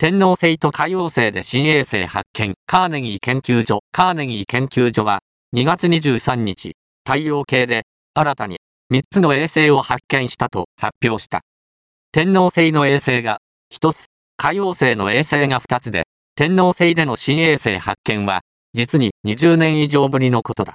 天皇星と海王星で新衛星発見、カーネギー研究所。カーネギー研究所は、2月23日、太陽系で、新たに、3つの衛星を発見したと発表した。天皇星の衛星が、1つ、海王星の衛星が2つで、天皇星での新衛星発見は、実に20年以上ぶりのことだ。